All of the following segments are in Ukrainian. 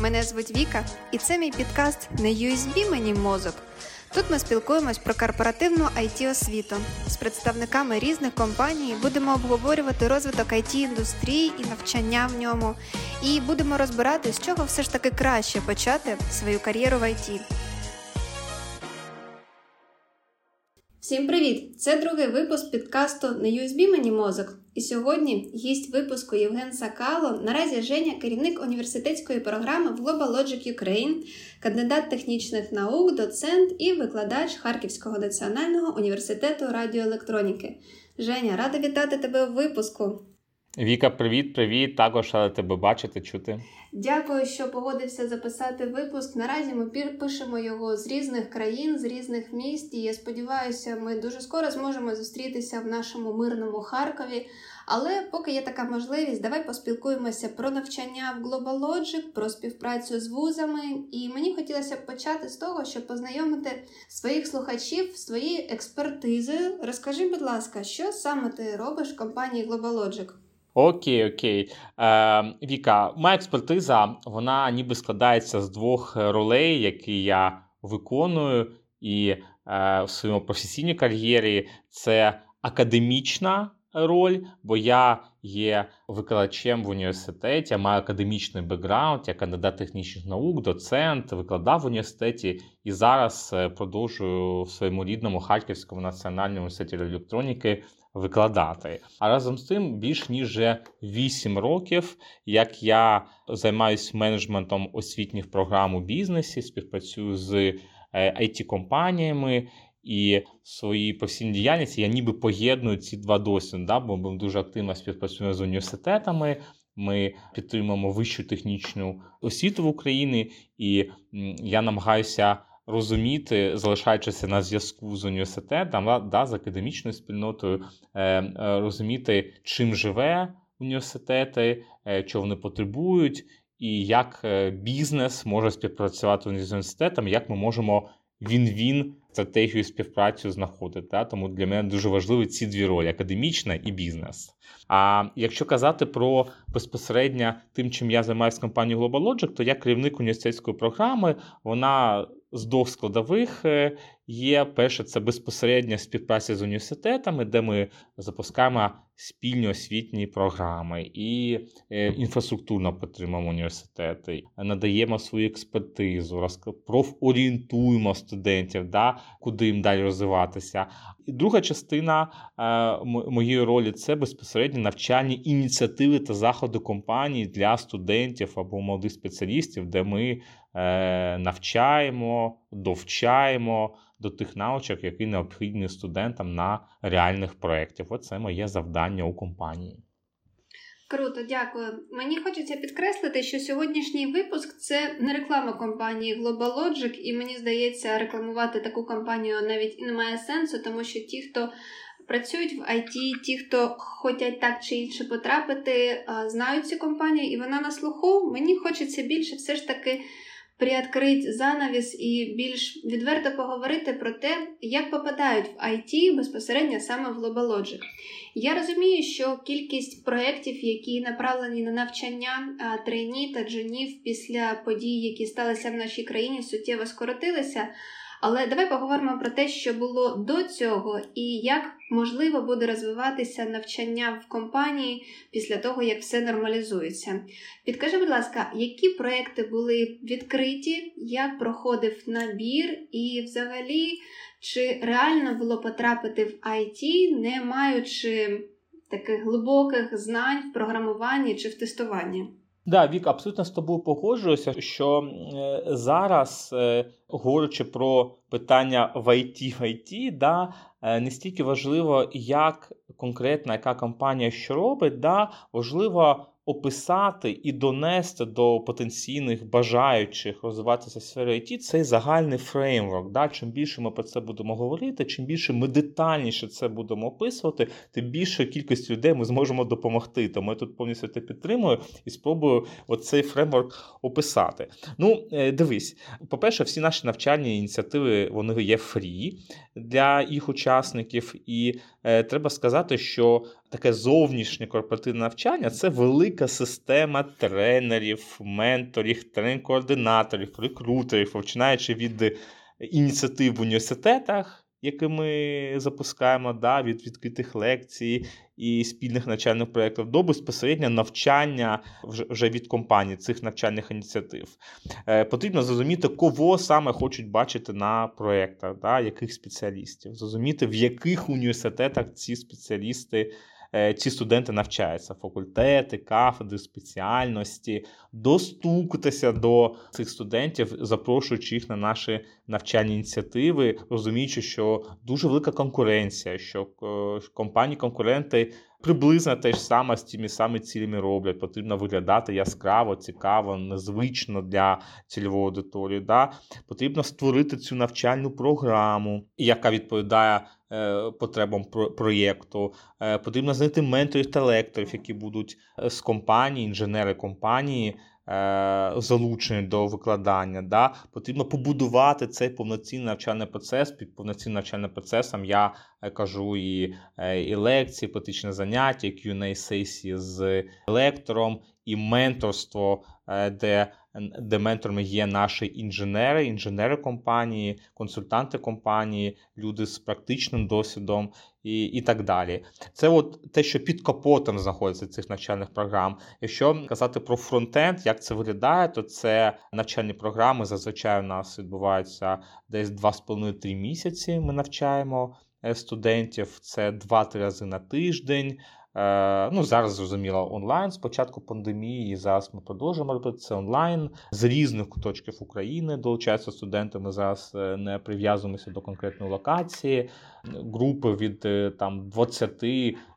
Мене звуть Віка, і це мій підкаст не USB мені мозок. Тут ми спілкуємось про корпоративну it освіту з представниками різних компаній. Будемо обговорювати розвиток it індустрії і навчання в ньому. І будемо розбирати, з чого все ж таки краще почати свою кар'єру в IT. Всім привіт! Це другий випуск підкасту Не USB мені мозок. І сьогодні гість випуску Євген Сакало. Наразі Женя, керівник університетської програми в Global Logic Ukraine, кандидат технічних наук, доцент і викладач Харківського національного університету радіоелектроніки. Женя, рада вітати тебе у випуску. Віка, привіт, привіт. Також рада тебе бачити, чути. Дякую, що погодився записати випуск. Наразі ми пишемо його з різних країн, з різних міст. І я сподіваюся, ми дуже скоро зможемо зустрітися в нашому мирному Харкові. Але поки є така можливість, давай поспілкуємося про навчання в Global Logic, про співпрацю з вузами. І мені хотілося б почати з того, щоб познайомити своїх слухачів з твоєю експертизою. Розкажи, будь ласка, що саме ти робиш в компанії Global Logic? Окей, окей. Е, Віка, моя експертиза, вона ніби складається з двох ролей, які я виконую, і е, в своєму професійній кар'єрі це академічна роль, бо я є викладачем в університеті, маю академічний бекграунд, я кандидат технічних наук, доцент, викладав в університеті і зараз е, продовжую в своєму рідному Харківському національному університеті електроніки викладати. А разом з тим, більш ніж 8 років, як я займаюся менеджментом освітніх програм у бізнесі, співпрацюю з it е, компаніями і своїй професійній діяльності я ніби поєдную ці два досвіди, да, бо ми дуже активно співпрацюємо з університетами. Ми підтримуємо вищу технічну освіту в Україні, і я намагаюся розуміти, залишаючися на зв'язку з університетом, да, з академічною спільнотою, е, е, розуміти, чим живе університети, е, що вони потребують, і як бізнес може співпрацювати з університетом, як ми можемо він-він стратегію співпрацю знаходити. Да? Тому для мене дуже важливі ці дві ролі академічна і бізнес. А якщо казати про безпосередньо тим, чим я займаюся компанією Global Logic, то я керівник університетської програми, вона з двох складових е, є. Перше, це безпосередня співпраця з університетами, де ми запускаємо спільні освітні програми і е, інфраструктурно підтримуємо університети, надаємо свою експертизу, профорієнтуємо студентів, да, куди їм далі розвиватися. І друга частина е, моєї ролі це безпосередньо навчальні ініціативи та заходи компаній для студентів або молодих спеціалістів, де ми Е, навчаємо, довчаємо до тих навичок, які необхідні студентам на реальних проєктах. Оце моє завдання у компанії. Круто, дякую. Мені хочеться підкреслити, що сьогоднішній випуск це не реклама компанії Global Logic, і мені здається, рекламувати таку компанію навіть і немає сенсу, тому що ті, хто працюють в IT, ті, хто хочуть так чи інше потрапити, знають цю компанію, і вона на слуху. Мені хочеться більше все ж таки приоткрити занавіс і більш відверто поговорити про те, як попадають в IT безпосередньо саме в Globalogic. Я розумію, що кількість проєктів, які направлені на навчання трейні та джунів після подій, які сталися в нашій країні, суттєво скоротилися. Але давай поговоримо про те, що було до цього, і як можливо буде розвиватися навчання в компанії після того, як все нормалізується. Підкажи, будь ласка, які проекти були відкриті, як проходив набір, і взагалі, чи реально було потрапити в IT, не маючи таких глибоких знань в програмуванні чи в тестуванні? Да, Вік, абсолютно з тобою погоджуюся, що е, зараз, е, говорячи про питання в IT, в IT, да, е, не стільки важливо, як конкретна яка компанія що робить, да, важливо описати і донести до потенційних бажаючих розвиватися в сфері IT цей загальний фреймворк. Да? Чим більше ми про це будемо говорити, чим більше ми детальніше це будемо описувати, тим більше кількість людей ми зможемо допомогти. Тому я тут повністю це підтримую і спробую оцей фреймворк описати. Ну, е, дивись, по-перше, всі наші навчальні ініціативи вони є фрі для їх учасників, і треба сказати, що таке зовнішнє корпоративне навчання це велика система тренерів, менторів, тренінг-координаторів, рекрутерів, починаючи від ініціатив в університетах які ми запускаємо да, від відкритих лекцій і спільних навчальних проєктів, до безпосередньо навчання вже від компаній цих навчальних ініціатив. Е, Потрібно зрозуміти, кого саме хочуть бачити на проєктах, да, яких спеціалістів, зрозуміти, в яких університетах ці спеціалісти. Е, ці студенти навчаються, факультети, кафедри, спеціальності, достукатися до цих студентів, запрошуючи їх на наші навчальні ініціативи, розуміючи, що дуже велика конкуренція, що е, компанії-конкуренти приблизно те ж саме з тими самими цілями роблять. Потрібно виглядати яскраво, цікаво, незвично для цільової аудиторії. Да? Потрібно створити цю навчальну програму, яка відповідає потребам проєкту. Е, потрібно знайти менторів та лекторів, які будуть з компанії, інженери компанії. Е, залучені до викладання. Да? Потрібно побудувати цей повноцінний навчальний процес. Під повноцінним навчальним процесом я е, кажу і е, і лекції, практичні заняття, і Q&A сесії з лектором, і менторство, де де менторами є наші інженери, інженери компанії, консультанти компанії, люди з практичним досвідом і і так далі. Це от те, що під капотом знаходиться цих навчальних програм. Якщо казати про фронтенд, як це виглядає, то це навчальні програми зазвичай у нас відбуваються десь 2,5-3 місяці. Ми навчаємо е, студентів. Це 2-3 рази на тиждень. Е, ну, Зараз зрозуміло онлайн. Спочатку пандемії, зараз ми продовжуємо робити це онлайн. З різних куточків України долучаються студенти. Ми зараз е, не прив'язуємося до конкретної локації. Групи від е, там 20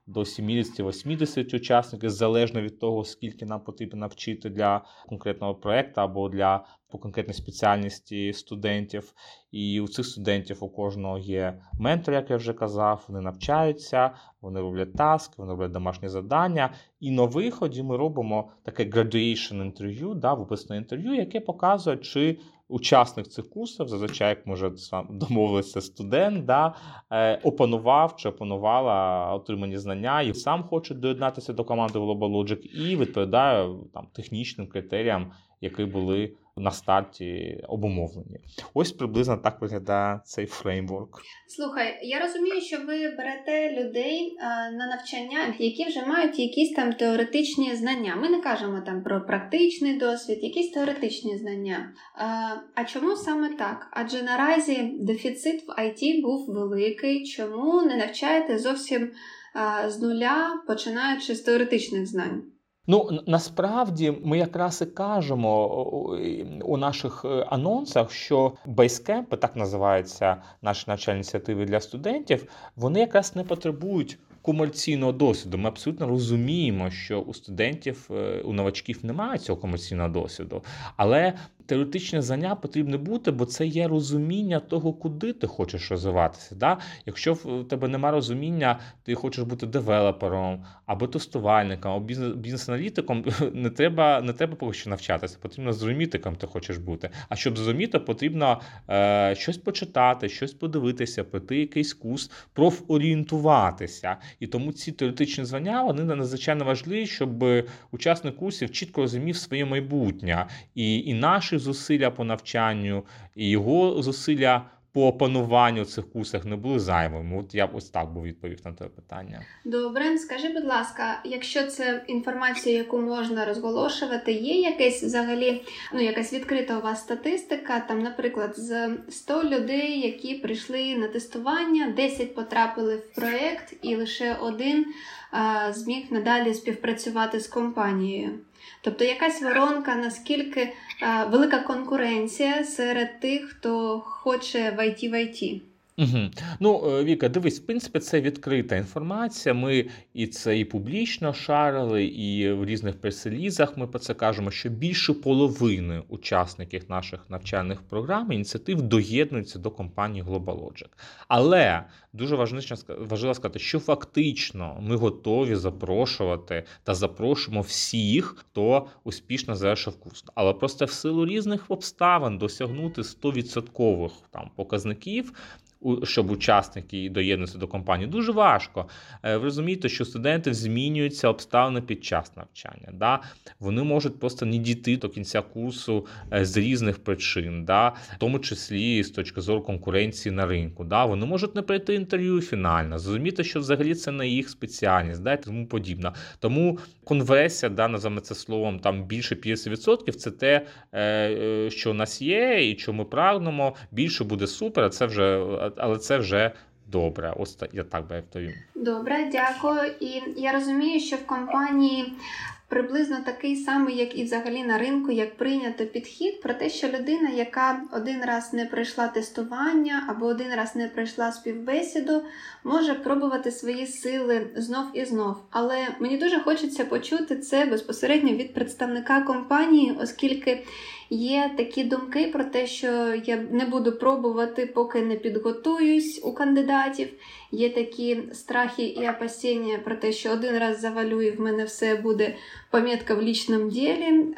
до 70-80 учасників, залежно від того, скільки нам потрібно навчити для конкретного проєкту або для по конкретній спеціальності студентів. І у цих студентів у кожного є ментор, як я вже казав, вони навчаються, вони роблять таски, вони роблять домашні завдання. І на виході ми робимо таке graduation інтерв'ю, да, виписне інтерв'ю, яке показує, чи учасник цих курсів, зазвичай, як може сам домовилися студент, да, е, опанував чи опанувала отримані знання і сам хоче доєднатися до команди Global Logic і відповідає там технічним критеріям, які були на старті обумовлені. Ось приблизно так виглядає цей фреймворк. Слухай, я розумію, що ви берете людей а, на навчання, які вже мають якісь там теоретичні знання. Ми не кажемо там про практичний досвід, якісь теоретичні знання. А, а чому саме так? Адже наразі дефіцит в IT був великий. Чому не навчаєте зовсім а, з нуля, починаючи з теоретичних знань? Ну насправді ми якраз і кажемо у наших е, анонсах, що бейскемпи, так називається наші навчальні ініціативи для студентів, вони якраз не потребують комерційного досвіду. Ми абсолютно розуміємо, що у студентів, е, у новачків немає цього комерційного досвіду, але теоретичне знання потрібне бути, бо це є розуміння того, куди ти хочеш розвиватися. Да? Якщо в тебе немає розуміння, ти хочеш бути девелопером або тестувальником, або бізнес-аналітиком, не треба не треба поки що навчатися, потрібно зрозуміти, ким ти хочеш бути. А щоб зрозуміти, потрібно е, щось почитати, щось подивитися, пройти якийсь курс, профорієнтуватися. І тому ці теоретичні звання вони надзвичайно важливі, щоб учасник курсів чітко розумів своє майбутнє. І, і наші зусилля по навчанню, і його зусилля по опануванню цих курсах не були зайвими. От я ось так би відповів на те питання. Добре, скажи, будь ласка, якщо це інформація, яку можна розголошувати, є якесь взагалі, ну якась відкрита у вас статистика? Там, наприклад, з 100 людей, які прийшли на тестування, 10 потрапили в проект, і лише один зміг надалі співпрацювати з компанією. Тобто якась воронка, наскільки велика конкуренція серед тих, хто хоче в IT в IT. Угу. Ну, е, Віка, дивись, в принципі, це відкрита інформація. Ми і це і публічно шарили, і в різних прес-релізах ми про це кажемо, що більше половини учасників наших навчальних програм ініціатив доєднуються до компанії GlobalLogic. Але дуже важливо сказати, що фактично ми готові запрошувати та запрошуємо всіх, хто успішно завершив курс. Але просто в силу різних обставин досягнути 100% там показників щоб учасники доєднувалися до компанії. Дуже важко. Ви розумієте, що студенти змінюються обставини під час навчання. Да? Вони можуть просто не дійти до кінця курсу з різних причин, да? в тому числі з точки зору конкуренції на ринку. Да? Вони можуть не пройти інтерв'ю фінально, зрозуміти, що взагалі це не їх спеціальність, да? і тому подібне. Тому конверсія, да, називаємо це словом, там більше 50% це те, е, що у нас є, і що ми прагнемо. Більше буде супер, це вже, але це вже. Добре, ось я так би відповім. Добре, дякую. І я розумію, що в компанії приблизно такий самий, як і взагалі на ринку, як прийнято підхід про те, що людина, яка один раз не пройшла тестування або один раз не пройшла співбесіду, може пробувати свої сили знов і знов. Але мені дуже хочеться почути це безпосередньо від представника компанії, оскільки Є такі думки про те, що я не буду пробувати, поки не підготуюсь у кандидатів. Є такі страхи і опасіння про те, що один раз завалю і в мене все буде пам'ятка в лічному ділі.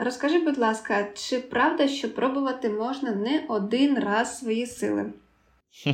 Розкажи, будь ласка, чи правда, що пробувати можна не один раз свої сили?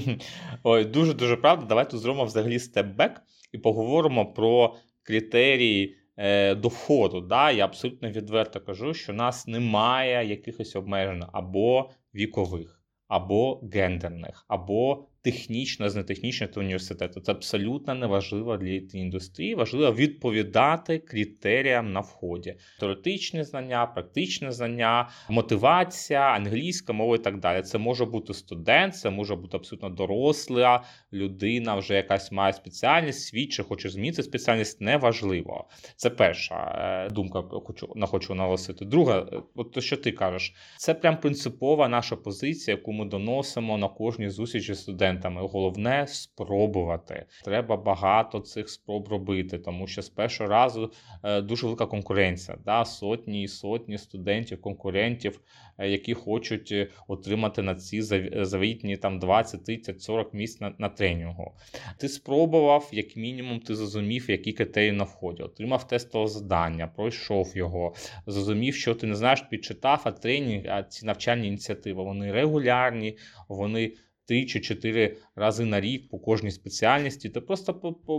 Ой, дуже дуже правда. Давайте зробимо взагалі степ-бек і поговоримо про критерії. Е, до. Да? Я абсолютно відверто кажу, що нас немає якихось обмежень або вікових, або гендерних, або технічно, з нетехнічних університету. Це абсолютно неважливо для індустрії. Важливо відповідати критеріям на вході: теоретичні знання, практичні знання, мотивація, англійська мова і так далі. Це може бути студент, це може бути абсолютно доросла людина, вже якась має спеціальність, світ чи хоче змінити спеціальність. Неважливо. Це перша е, думка, хочу на хочу наголосити. Друга, е, от то, що ти кажеш, це прям принципова наша позиція, яку ми доносимо на кожній зустрічі студентів студентами. Головне спробувати. Треба багато цих спроб робити, тому що з першого разу е, дуже велика конкуренція. Да? Сотні і сотні студентів, конкурентів, е, які хочуть е, отримати на ці завітні там 20, 30, 40 місць на, на тренінгу. Ти спробував, як мінімум, ти зрозумів, які критерії на вході, отримав тестове завдання, пройшов його, зрозумів, що ти не знаєш, підчитав, а тренінг, а ці навчальні ініціативи вони регулярні, вони три чи чотири рази на рік по кожній спеціальності. Ти просто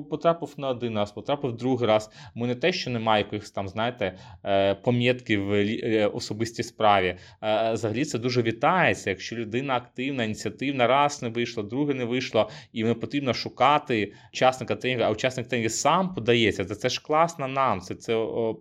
потрапив на один раз, потрапив другий раз. Ми не те, що немає якихось там, знаєте, е, помітки в е, особистій справі. Е, взагалі це дуже вітається. Якщо людина активна, ініціативна, раз не вийшла, друге не вийшло, і не потрібно шукати учасника тренінгу, а учасник тренінгу сам подається. Це, це ж класно нам. Це це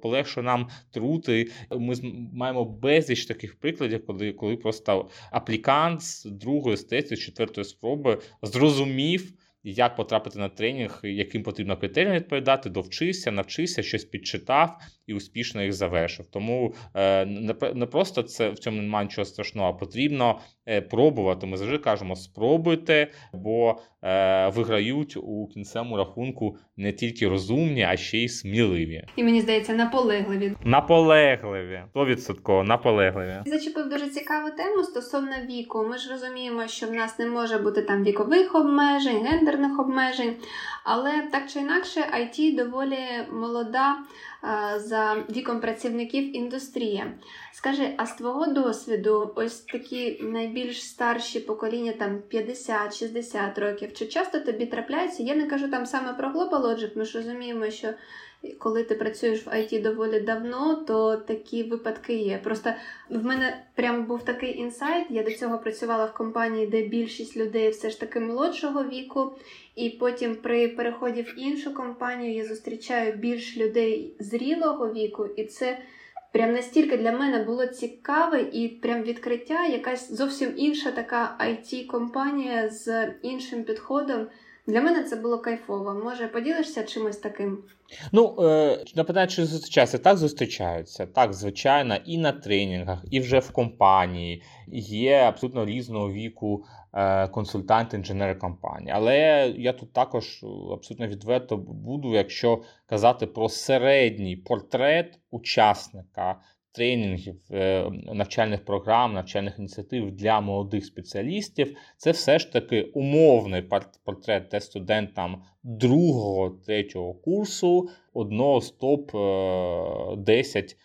полегшує нам трути. Ми маємо безліч таких прикладів, коли коли просто аплікант з другої, з третьої, четвертої спроби зрозумів, як потрапити на тренінг, яким потрібно критеріям відповідати, довчився, навчився, щось підчитав і успішно їх завершив. Тому е, не просто це в цьому немає нічого страшного, а потрібно е, пробувати. Ми завжди кажемо: спробуйте, бо е, виграють у кінцевому рахунку не тільки розумні, а ще й сміливі. І мені здається, наполегливі. Наполегливі, 100% наполегливі. Зачепив дуже цікаву тему стосовно віку. Ми ж розуміємо, що в нас не може бути там вікових обмежень, гендерних обмежень, але так чи інакше, IT доволі молода. За віком працівників індустрія. Скажи, а з твого досвіду, ось такі найбільш старші покоління, там 50-60 років, чи часто тобі трапляється? Я не кажу там саме про Global Logic, ми ж розуміємо, що коли ти працюєш в IT доволі давно, то такі випадки є. Просто в мене прямо був такий інсайт. Я до цього працювала в компанії, де більшість людей все ж таки молодшого віку, і потім при переході в іншу компанію я зустрічаю більш людей зрілого віку, і це. Прям настільки для мене було цікаве і прям відкриття, якась зовсім інша така it компанія з іншим підходом. Для мене це було кайфово. Може, поділишся чимось таким? Ну, е, на чи зустрічаються? Так зустрічаються. Так, звичайно, і на тренінгах, і вже в компанії. Є абсолютно різного віку е, консультанти інженери компанії. Але я тут також абсолютно відверто буду, якщо казати про середній портрет учасника тренінгів, е, навчальних програм, навчальних ініціатив для молодих спеціалістів, це все ж таки умовний портрет де студентам другого, третього курсу одного з топ 10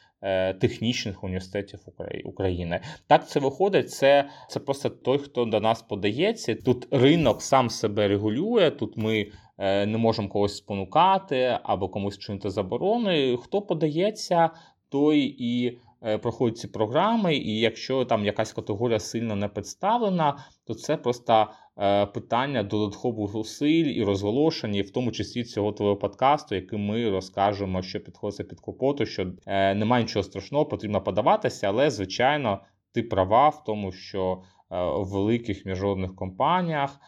технічних університетів України. Так це виходить. Це це просто той, хто до нас подається. Тут ринок сам себе регулює. Тут ми не можемо когось спонукати або комусь чинити заборони. Хто подається, той і Е, проходять ці програми, і якщо там якась категорія сильно не представлена, то це просто е, питання додаткових зусиль і розголошення, в тому числі цього твого подкасту, яким ми розкажемо, що підходить під капоту, що е, немає нічого страшного, потрібно подаватися, але звичайно, ти права в тому, що в великих міжнародних компаніях,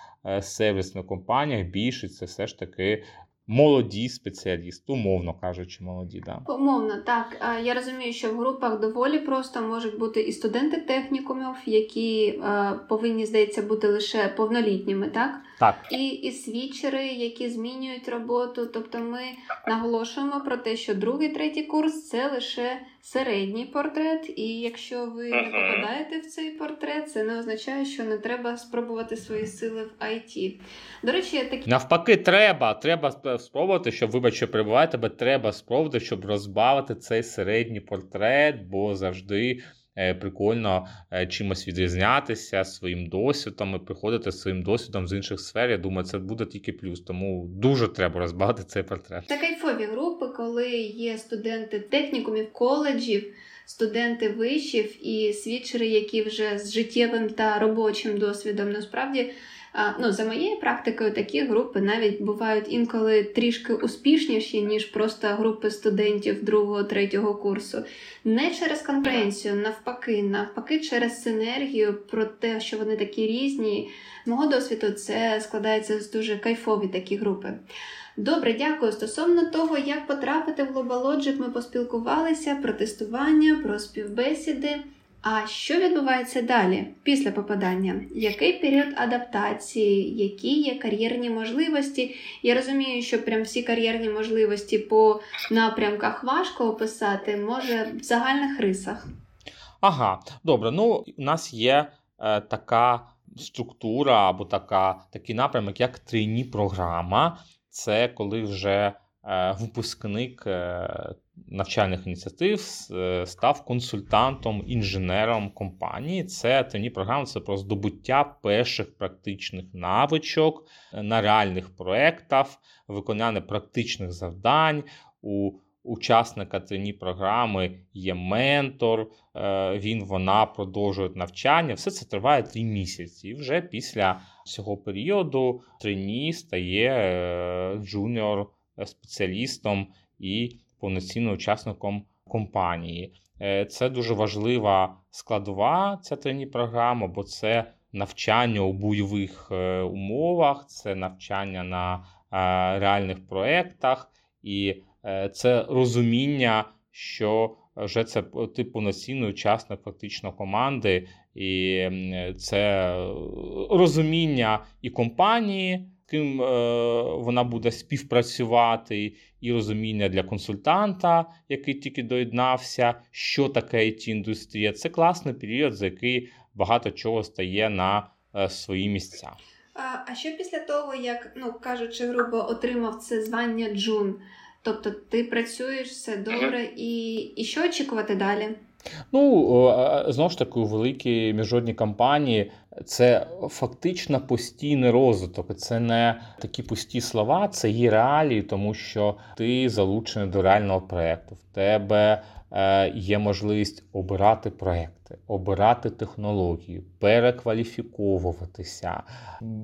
сервісних компаніях більшість це все ж таки молоді спеціалісти, умовно кажучи, молоді. Да. Умовно, так. Я розумію, що в групах доволі просто можуть бути і студенти технікумів, які повинні, здається, бути лише повнолітніми, так? Так. І і свічери, які змінюють роботу. Тобто ми наголошуємо про те, що другий, третій курс це лише середній портрет, і якщо ви не попадаєте в цей портрет, це не означає, що не треба спробувати свої сили в IT. До речі, такі навпаки, треба. Треба спробувати, щоб вибач, що перебуває тебе, треба спробувати, щоб розбавити цей середній портрет, бо завжди. Е, прикольно е, чимось відрізнятися своїм досвідом і приходити своїм досвідом з інших сфер. Я думаю, це буде тільки плюс. Тому дуже треба розбагати цей портрет. Та кайфові групи, коли є студенти технікумів, коледжів. Студенти вишів і свідчери, які вже з життєвим та робочим досвідом насправді Ну, За моєю практикою, такі групи навіть бувають інколи трішки успішніші, ніж просто групи студентів другого, третього курсу. Не через конкуренцію, навпаки, навпаки, через синергію про те, що вони такі різні. Мого досвіду це складається з дуже кайфові такі групи. Добре, дякую. Стосовно того, як потрапити в Global Logic, ми поспілкувалися про тестування, про співбесіди. А що відбувається далі після попадання? Який період адаптації, які є кар'єрні можливості? Я розумію, що прям всі кар'єрні можливості по напрямках важко описати, може в загальних рисах. Ага, добре. Ну, у нас є е, така структура або така, такий напрямок, як трійні програма. Це коли вже е, випускник. Е, навчальних ініціатив е, став консультантом, інженером компанії. Це trainee програми це про здобуття перших практичних навичок е, на реальних проєктах, виконання практичних завдань. у Учасника trainee програми є ментор, е, він вона продовжує навчання. Все це триває три місяці. І вже після цього періоду trainee стає junior спеціалістом і повноцінним учасником компанії. Е, це дуже важлива складова ця трені програма, бо це навчання у бойових е, умовах, це навчання на е, реальних проєктах, і це розуміння, що вже це ти повноцінний учасник фактично команди, і це розуміння і компанії ким е, вона буде співпрацювати, і розуміння для консультанта, який тільки доєднався, що таке it індустрія Це класний період, за який багато чого стає на е, свої місця. А що після того, як ну кажучи, грубо отримав це звання Джун? Тобто ти працюєш все добре, і, і що очікувати далі? Ну знову ж таки, у великі міжнародні компанії це фактично постійний розвиток. Це не такі пусті слова, це є реалії, тому що ти залучений до реального проєкту. В тебе е, є можливість обирати проекти, обирати технології, перекваліфіковуватися,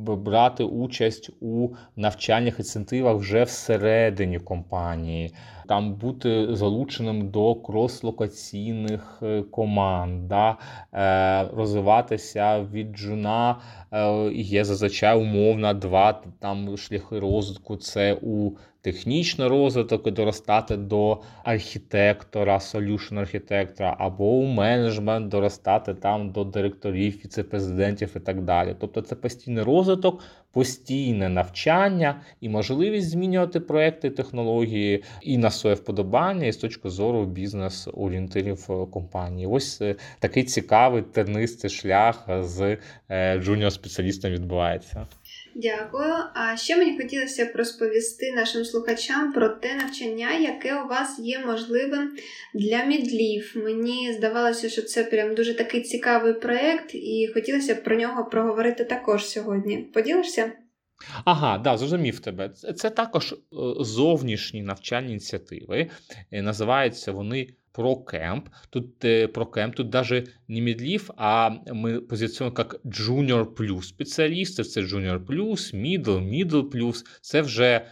брати участь у навчальних інцентивах вже всередині компанії там бути залученим до крос-локаційних е, команд, да, е, розвиватися від джуна е, є зазвичай умовна два там шляхи розвитку. Це у технічний розвиток і доростати до архітектора, solution архітектора, або у менеджмент доростати там до директорів, віце-президентів і так далі. Тобто це постійний розвиток, постійне навчання і можливість змінювати проекти, технології і на своє вподобання, і з точки зору бізнес-орієнтирів компанії. Ось е, такий цікавий тернистий шлях з е, джуніор-спеціалістом відбувається. Дякую. А ще мені хотілося б розповісти нашим слухачам про те навчання, яке у вас є можливим для мідлів. Мені здавалося, що це прям дуже такий цікавий проєкт, і хотілося б про нього проговорити також сьогодні. Поділишся? Ага, да, зрозумів тебе. Це, також е, зовнішні навчальні ініціативи. Е, називаються вони ProCamp. Тут про ProCamp, тут даже не медлив, а ми позиціонуємо як Junior Plus. Спеціалісти це Junior Plus, Middle, Middle Plus. Це вже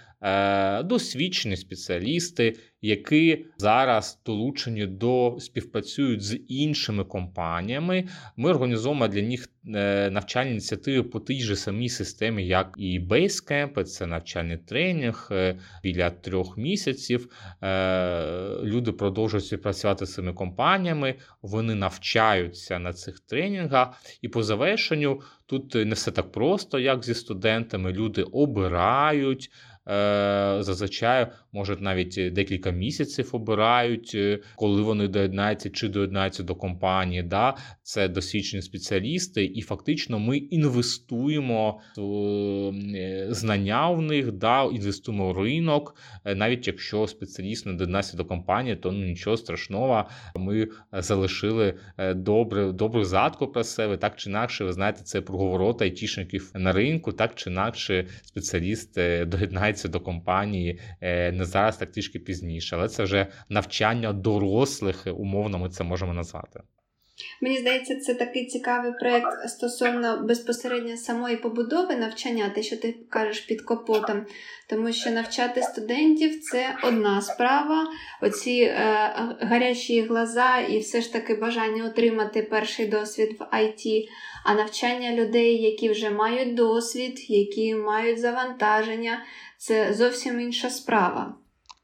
досвідчені спеціалісти, які зараз долучені до співпрацюють з іншими компаніями. Ми організовуємо для них е, навчальні ініціативи по тій же самій системі, як і Basecamp, це навчальний тренінг е, біля трьох місяців. Е, люди продовжують співпрацювати з цими компаніями, вони навчаються на цих тренінгах, і по завершенню тут не все так просто, як зі студентами. Люди обирають. Зазвичай можуть навіть декілька місяців обирають, коли вони доєднаються чи доєднаються до компанії. Да? Це досвідчені спеціалісти, і фактично ми інвестуємо в знання в них, да? інвестуємо в ринок. Навіть якщо спеціаліст не доєднався до компанії, то ну, нічого страшного. Ми залишили добре, добру задку про себе. Так чи інакше, ви знаєте, це проговорот айтішників на ринку, так чи інакше спеціаліст доєднається до компанії не зараз, так трішки пізніше, але це вже навчання дорослих, умовно, ми це можемо назвати. Мені здається, це такий цікавий проєкт стосовно безпосередньо самої побудови навчання, те, що ти кажеш під капотом. Тому що навчати студентів це одна справа. Оці е, гарячі глаза і все ж таки бажання отримати перший досвід в IT, а навчання людей, які вже мають досвід, які мають завантаження, це зовсім інша справа.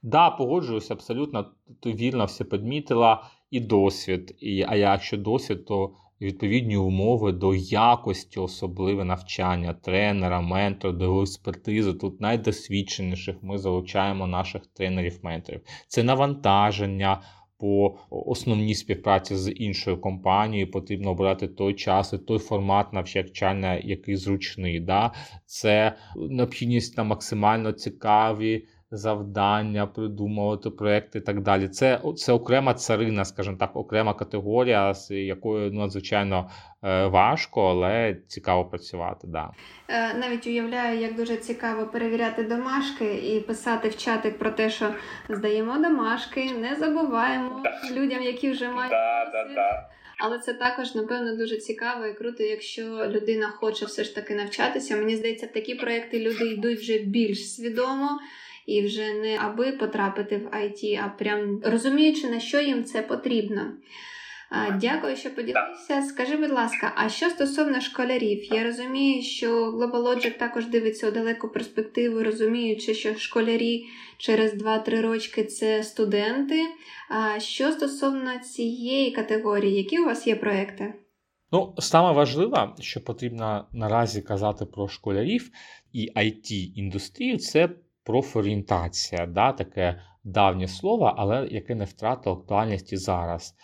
Да, погоджуюся абсолютно. Ти вірно все підмітила і досвід. І, А якщо досвід, то відповідні умови до якості, особливе навчання, тренера, ментора, до експертизи. Тут найдосвідченіших ми залучаємо наших тренерів-менторів. Це навантаження. По основній співпраці з іншою компанією потрібно обрати той час і той формат навчання, який зручний. Да? Це необхідність на максимально цікаві завдання, придумувати проекти і так далі. Це це окрема царина, скажімо так, окрема категорія, з якою ну, надзвичайно е, важко, але цікаво працювати. Да. Е, навіть уявляю, як дуже цікаво перевіряти домашки і писати в чатик про те, що здаємо домашки, не забуваємо людям, які вже мають. досвід. Але це також, напевно, дуже цікаво і круто, якщо людина хоче все ж таки навчатися. Мені здається, в такі проекти люди йдуть вже більш свідомо і вже не аби потрапити в IT, а прям розуміючи, на що їм це потрібно. Дякую, що поділився. Скажи, будь ласка, а що стосовно школярів? Я розумію, що GlobalLogic також дивиться у далеку перспективу, розуміючи, що школярі через 2-3 рочки це студенти. А що стосовно цієї категорії, які у вас є проекти? Ну, саме важливе, що потрібно наразі казати про школярів і it індустрію це профорієнтація, да, таке давнє слово, але яке не втратило актуальності зараз.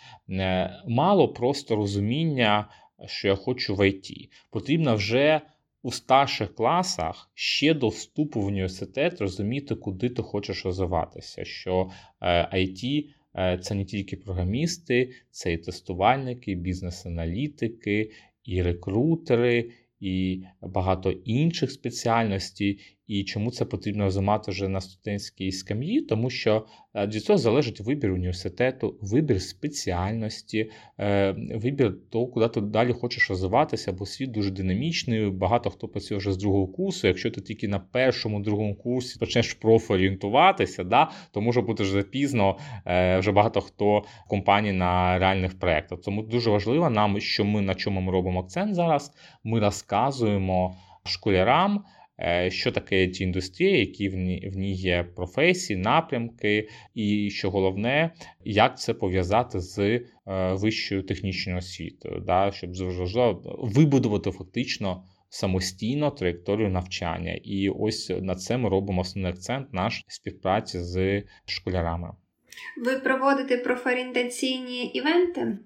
Мало просто розуміння, що я хочу в ІТ. Потрібно вже у старших класах ще до вступу в університет розуміти, куди ти хочеш розвиватися. Що IT е, це не тільки програмісти, це і тестувальники, бізнес-аналітики, і рекрутери. І багато інших спеціальностей, і чому це потрібно розуміти вже на студентській скам'ї? Тому що е, від цього залежить вибір університету, вибір спеціальності, е, вибір того, куди ти далі хочеш розвиватися, бо світ дуже динамічний. Багато хто працює вже з другого курсу. Якщо ти тільки на першому, другому курсі почнеш профорієнтуватися, да, то може бути вже пізно е, вже багато хто в компанії на реальних проєктах. Тому дуже важливо нам, що ми на чому ми робимо акцент зараз. Ми розказуємо школярам що таке it індустрія, які в ній є професії, напрямки, і що головне, як це пов'язати з е, вищою технічною освітою, да, щоб вибудувати фактично. Самостійно траєкторію навчання, і ось на це ми робимо основний акцент наш співпраці з школярами. Ви проводите профорієнтаційні івенти?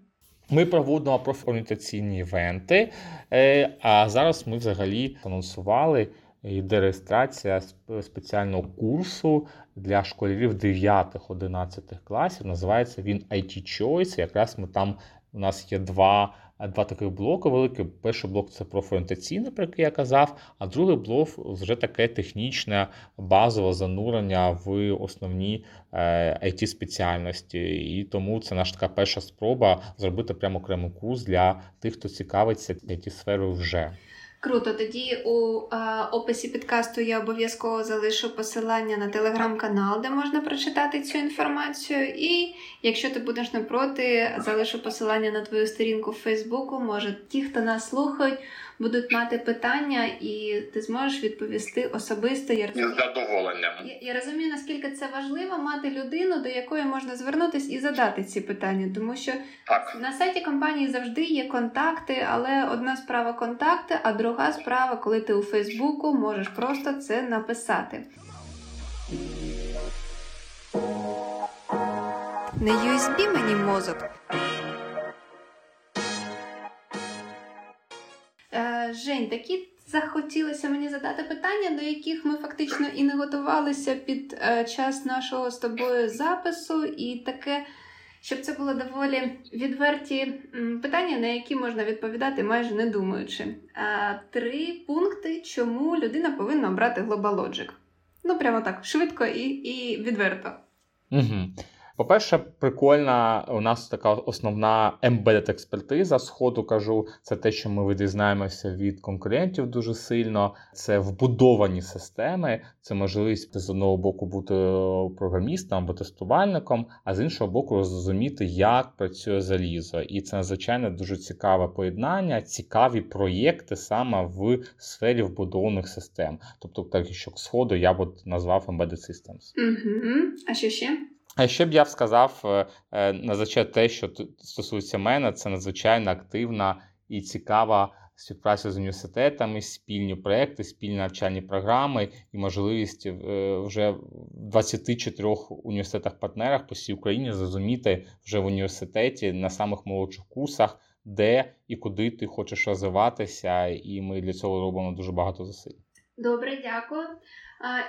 Ми проводимо профорієнтаційні івенти, е, а зараз ми взагалі анонсували йде реєстрація спеціального курсу для школярів 9-11 класів. Називається він IT Choice. Якраз ми там у нас є два два таких блоки великі. Перший блок це профорієнтаційний, про який я казав, а другий блок вже таке технічне базове занурення в основні it е, спеціальності. І тому це наша така перша спроба зробити прямо окремий курс для тих, хто цікавиться it сферою вже. Круто, тоді у е, описі підкасту я обов'язково залишу посилання на телеграм-канал, де можна прочитати цю інформацію. І якщо ти будеш не проти, залишу посилання на твою сторінку в Фейсбуку. Може, ті, хто нас слухають, будуть мати питання, і ти зможеш відповісти особисто. Я розумію, з задоволенням. Я, я розумію, наскільки це важливо мати людину, до якої можна звернутися і задати ці питання, тому що так. на сайті компанії завжди є контакти, але одна справа контакти, а друга справа, коли ти у Фейсбуку можеш просто це написати. Не USB мені мозок. Жень, такі захотілося мені задати питання, до яких ми фактично і не готувалися під е, час нашого з тобою запису, і таке, щоб це було доволі відверті питання, на які можна відповідати майже не думаючи. Три пункти, чому людина повинна обрати Global Ну, прямо так, швидко і, і відверто. Угу. По-перше, прикольна у нас така основна embedded експертиза сходу кажу, це те, що ми відрізнаємося від конкурентів дуже сильно. Це вбудовані системи, це можливість з одного боку бути програмістом або тестувальником, а з іншого боку, зрозуміти, як працює залізо. І це надзвичайно дуже цікаве поєднання, цікаві проєкти саме в сфері вбудованих систем. Тобто, так що сходу я б назвав Embedded Systems. Угу. А що ще? А ще б я сказав е, е, те, що стосується мене, це надзвичайно активна і цікава співпраця з університетами, спільні проекти, спільні навчальні програми і можливість е, вже в 24 університетах-партнерах по всій Україні зрозуміти вже в університеті на самих молодших курсах, де і куди ти хочеш розвиватися, і ми для цього робимо дуже багато зусиль. Добре, дякую.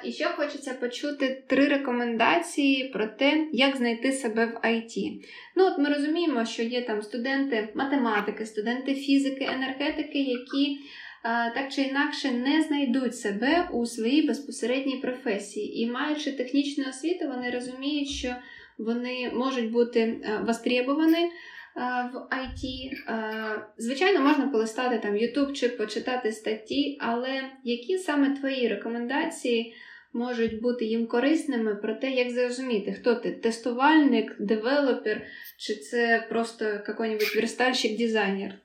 І ще хочеться почути три рекомендації про те, як знайти себе в IT. Ну, от ми розуміємо, що є там студенти математики, студенти фізики, енергетики, які так чи інакше не знайдуть себе у своїй безпосередній професії. І маючи технічну освіту, вони розуміють, що вони можуть бути е, востребовані, в IT. Звичайно, можна полистати там YouTube чи почитати статті, але які саме твої рекомендації можуть бути їм корисними про те, як зрозуміти, хто ти тестувальник, девелопер, чи це просто якийсь верстальщик, дизайнер?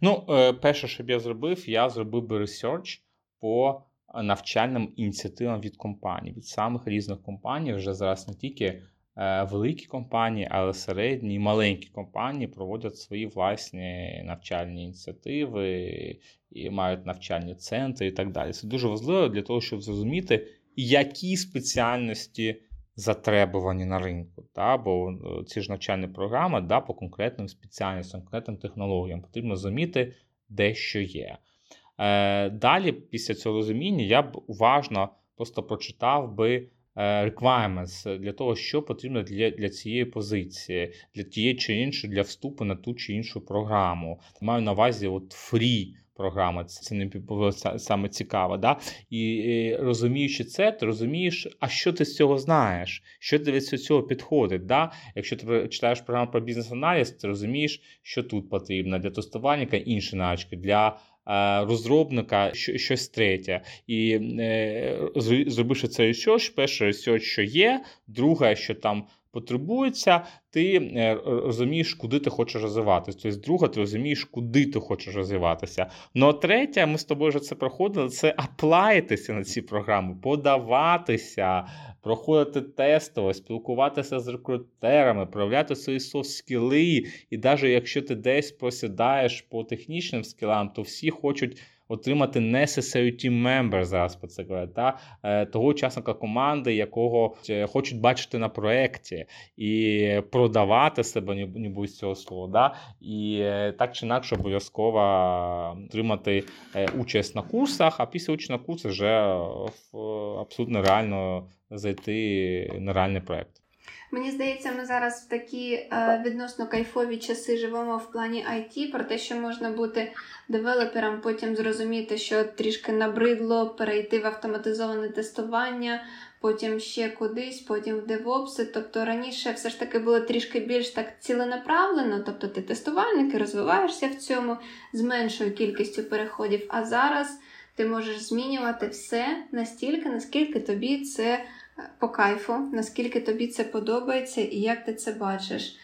Ну, е, перше, що б я зробив, я зробив би ресерч по навчальним ініціативам від компаній, від самих різних компаній, вже зараз не тільки. Е, великі компанії, але середні і маленькі компанії проводять свої власні навчальні ініціативи і мають навчальні центри і так далі. Це дуже важливо для того, щоб зрозуміти, які спеціальності затребувані на ринку. Та? Бо е, ці ж навчальні програми да, по конкретним спеціальностям, конкретним технологіям потрібно розуміти, де що є. Е, далі, після цього розуміння, я б уважно просто прочитав би. Е, requirements для того, що потрібно для для цієї позиції, для тієї чи іншої, для вступу на ту чи іншу програму. Маю на увазі от free програма, це не саме цікаво. Да? І, розуміючи це, ти розумієш, а що ти з цього знаєш, що ти від цього підходить. Да? Якщо ти читаєш програму про бізнес-аналіз, ти розумієш, що тут потрібно для тестувальника інші навички, для розробника щось третє. І е, зробивши це research, перше research, що є, друге, що там потребується, ти е, розумієш, куди ти хочеш розвиватися. Тобто, друга, ти розумієш, куди ти хочеш розвиватися. Ну а третє, ми з тобою вже це проходили. Це аплаїтися на ці програми, подаватися, проходити тестово, спілкуватися з рекрутерами, проявляти свої soft skill-и. І навіть якщо ти десь просідаєш по технічним скілам, то всі хочуть отримати necessary team member, зараз це говорять, та, е, того учасника команди, якого е, хочуть бачити на проєкті, і продавати себе, ніби з цього слова. Да? І е, так чи інакше обов'язково отримати участь на курсах, а після участі на курсах вже абсолютно реально зайти на реальний проєкт. Мені здається, ми зараз в такі е, відносно кайфові часи живемо в плані IT, про те, що можна бути девелопером, потім зрозуміти, що трішки набридло, перейти в автоматизоване тестування, потім ще кудись, потім в девопси. Тобто раніше все ж таки було трішки більш так ціленаправлено, тобто ти тестувальник і розвиваєшся в цьому з меншою кількістю переходів. А зараз ти можеш змінювати все настільки, наскільки тобі це по кайфу, наскільки тобі це подобається і як ти це бачиш.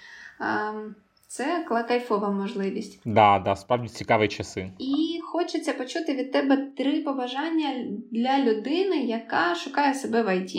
Це кайфова можливість. Да, да, справді цікаві часи. І хочеться почути від тебе три побажання для людини, яка шукає себе в ІТ.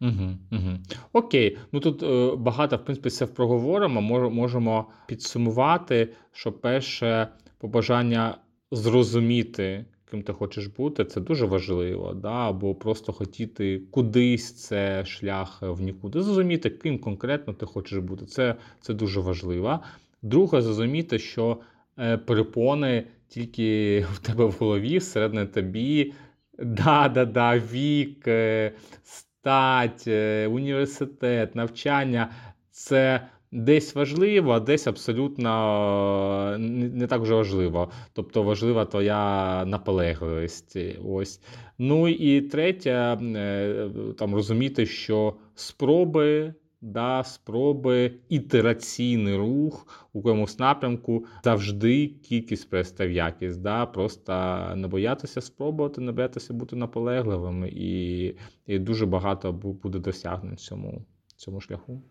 Угу, угу. Окей, ну тут е, багато в принципі все проговоримо. Мож, можемо підсумувати, що перше побажання зрозуміти, ким ти хочеш бути, це дуже важливо. Да? Або просто хотіти кудись це шлях в нікуди. Зрозуміти, ким конкретно ти хочеш бути. Це, Це дуже важливо. Друге, зрозуміти, що е, перепони тільки в тебе в голові, всередині тобі. Да-да-да, вік, е, стать, е, університет, навчання це десь важливо, а десь абсолютно не так вже важливо. Тобто важлива твоя наполегливість. Ось. Ну і третє, е, там розуміти, що спроби. Да, спроби, ітераційний рух у якомусь напрямку завжди кількість перестав якість. Да? Просто не боятися спробувати, не боятися бути наполегливими, і і дуже багато буде досягнень цьому, цьому шляху.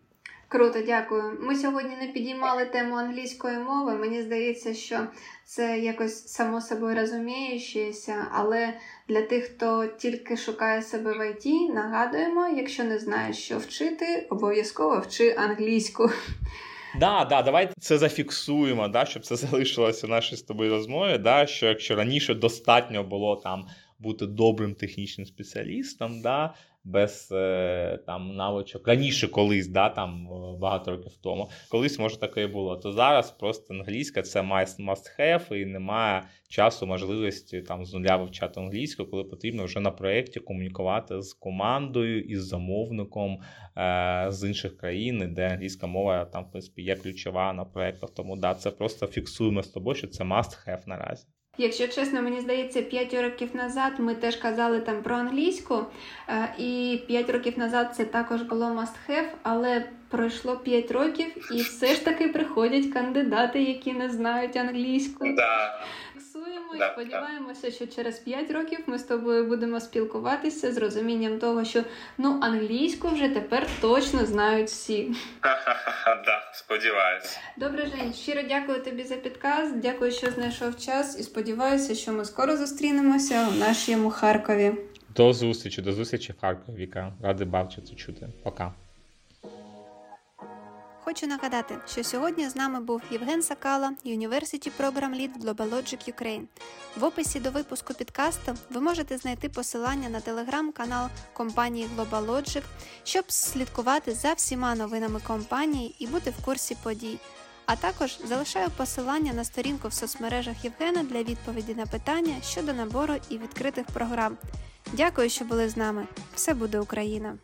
Круто, дякую. Ми сьогодні не підіймали тему англійської мови. Мені здається, що це якось само собою розуміючеся, але для тих, хто тільки шукає себе в ІТ, нагадуємо, якщо не знаєш, що вчити, обов'язково вчи англійську. Да, да, давай це зафіксуємо, да, щоб це залишилося в нашій з тобою розмові. Да, Що якщо раніше достатньо було там бути добрим технічним спеціалістом, да, без е, там навичок раніше колись, да, там багато років тому. Колись може таке було. То зараз просто англійська це must have і немає часу, можливості там з нуля вивчати англійську, коли потрібно вже на проєкті комунікувати з командою із замовником е, з інших країн, де англійська мова там в принципі є ключова на проєктах. Тому да, це просто фіксуємо з тобою, що це must have наразі. Якщо чесно, мені здається, 5 років назад ми теж казали там про англійську, е, і 5 років назад це також було must have, але пройшло 5 років, і все ж таки приходять кандидати, які не знають англійську. Да. Фіксуємо і сподіваємося, що через 5 років ми з тобою будемо спілкуватися з розумінням того, що ну англійську вже тепер точно знають всі. Да, сподіваюся. Добре, Жень, щиро дякую тобі за підказ. Дякую, що знайшов час, і сподіваюся, що ми скоро зустрінемося у нашому Харкові. До зустрічі, до зустрічі в Харкові, Віка. Радий бавчити чути. Пока. Хочу нагадати, що сьогодні з нами був Євген Сакала, University Program Lead GlobalLogic Ukraine. В описі до випуску підкасту ви можете знайти посилання на телеграм-канал компанії GlobalLogic, щоб слідкувати за всіма новинами компанії і бути в курсі подій. А також залишаю посилання на сторінку в соцмережах Євгена для відповіді на питання щодо набору і відкритих програм. Дякую, що були з нами. Все буде Україна!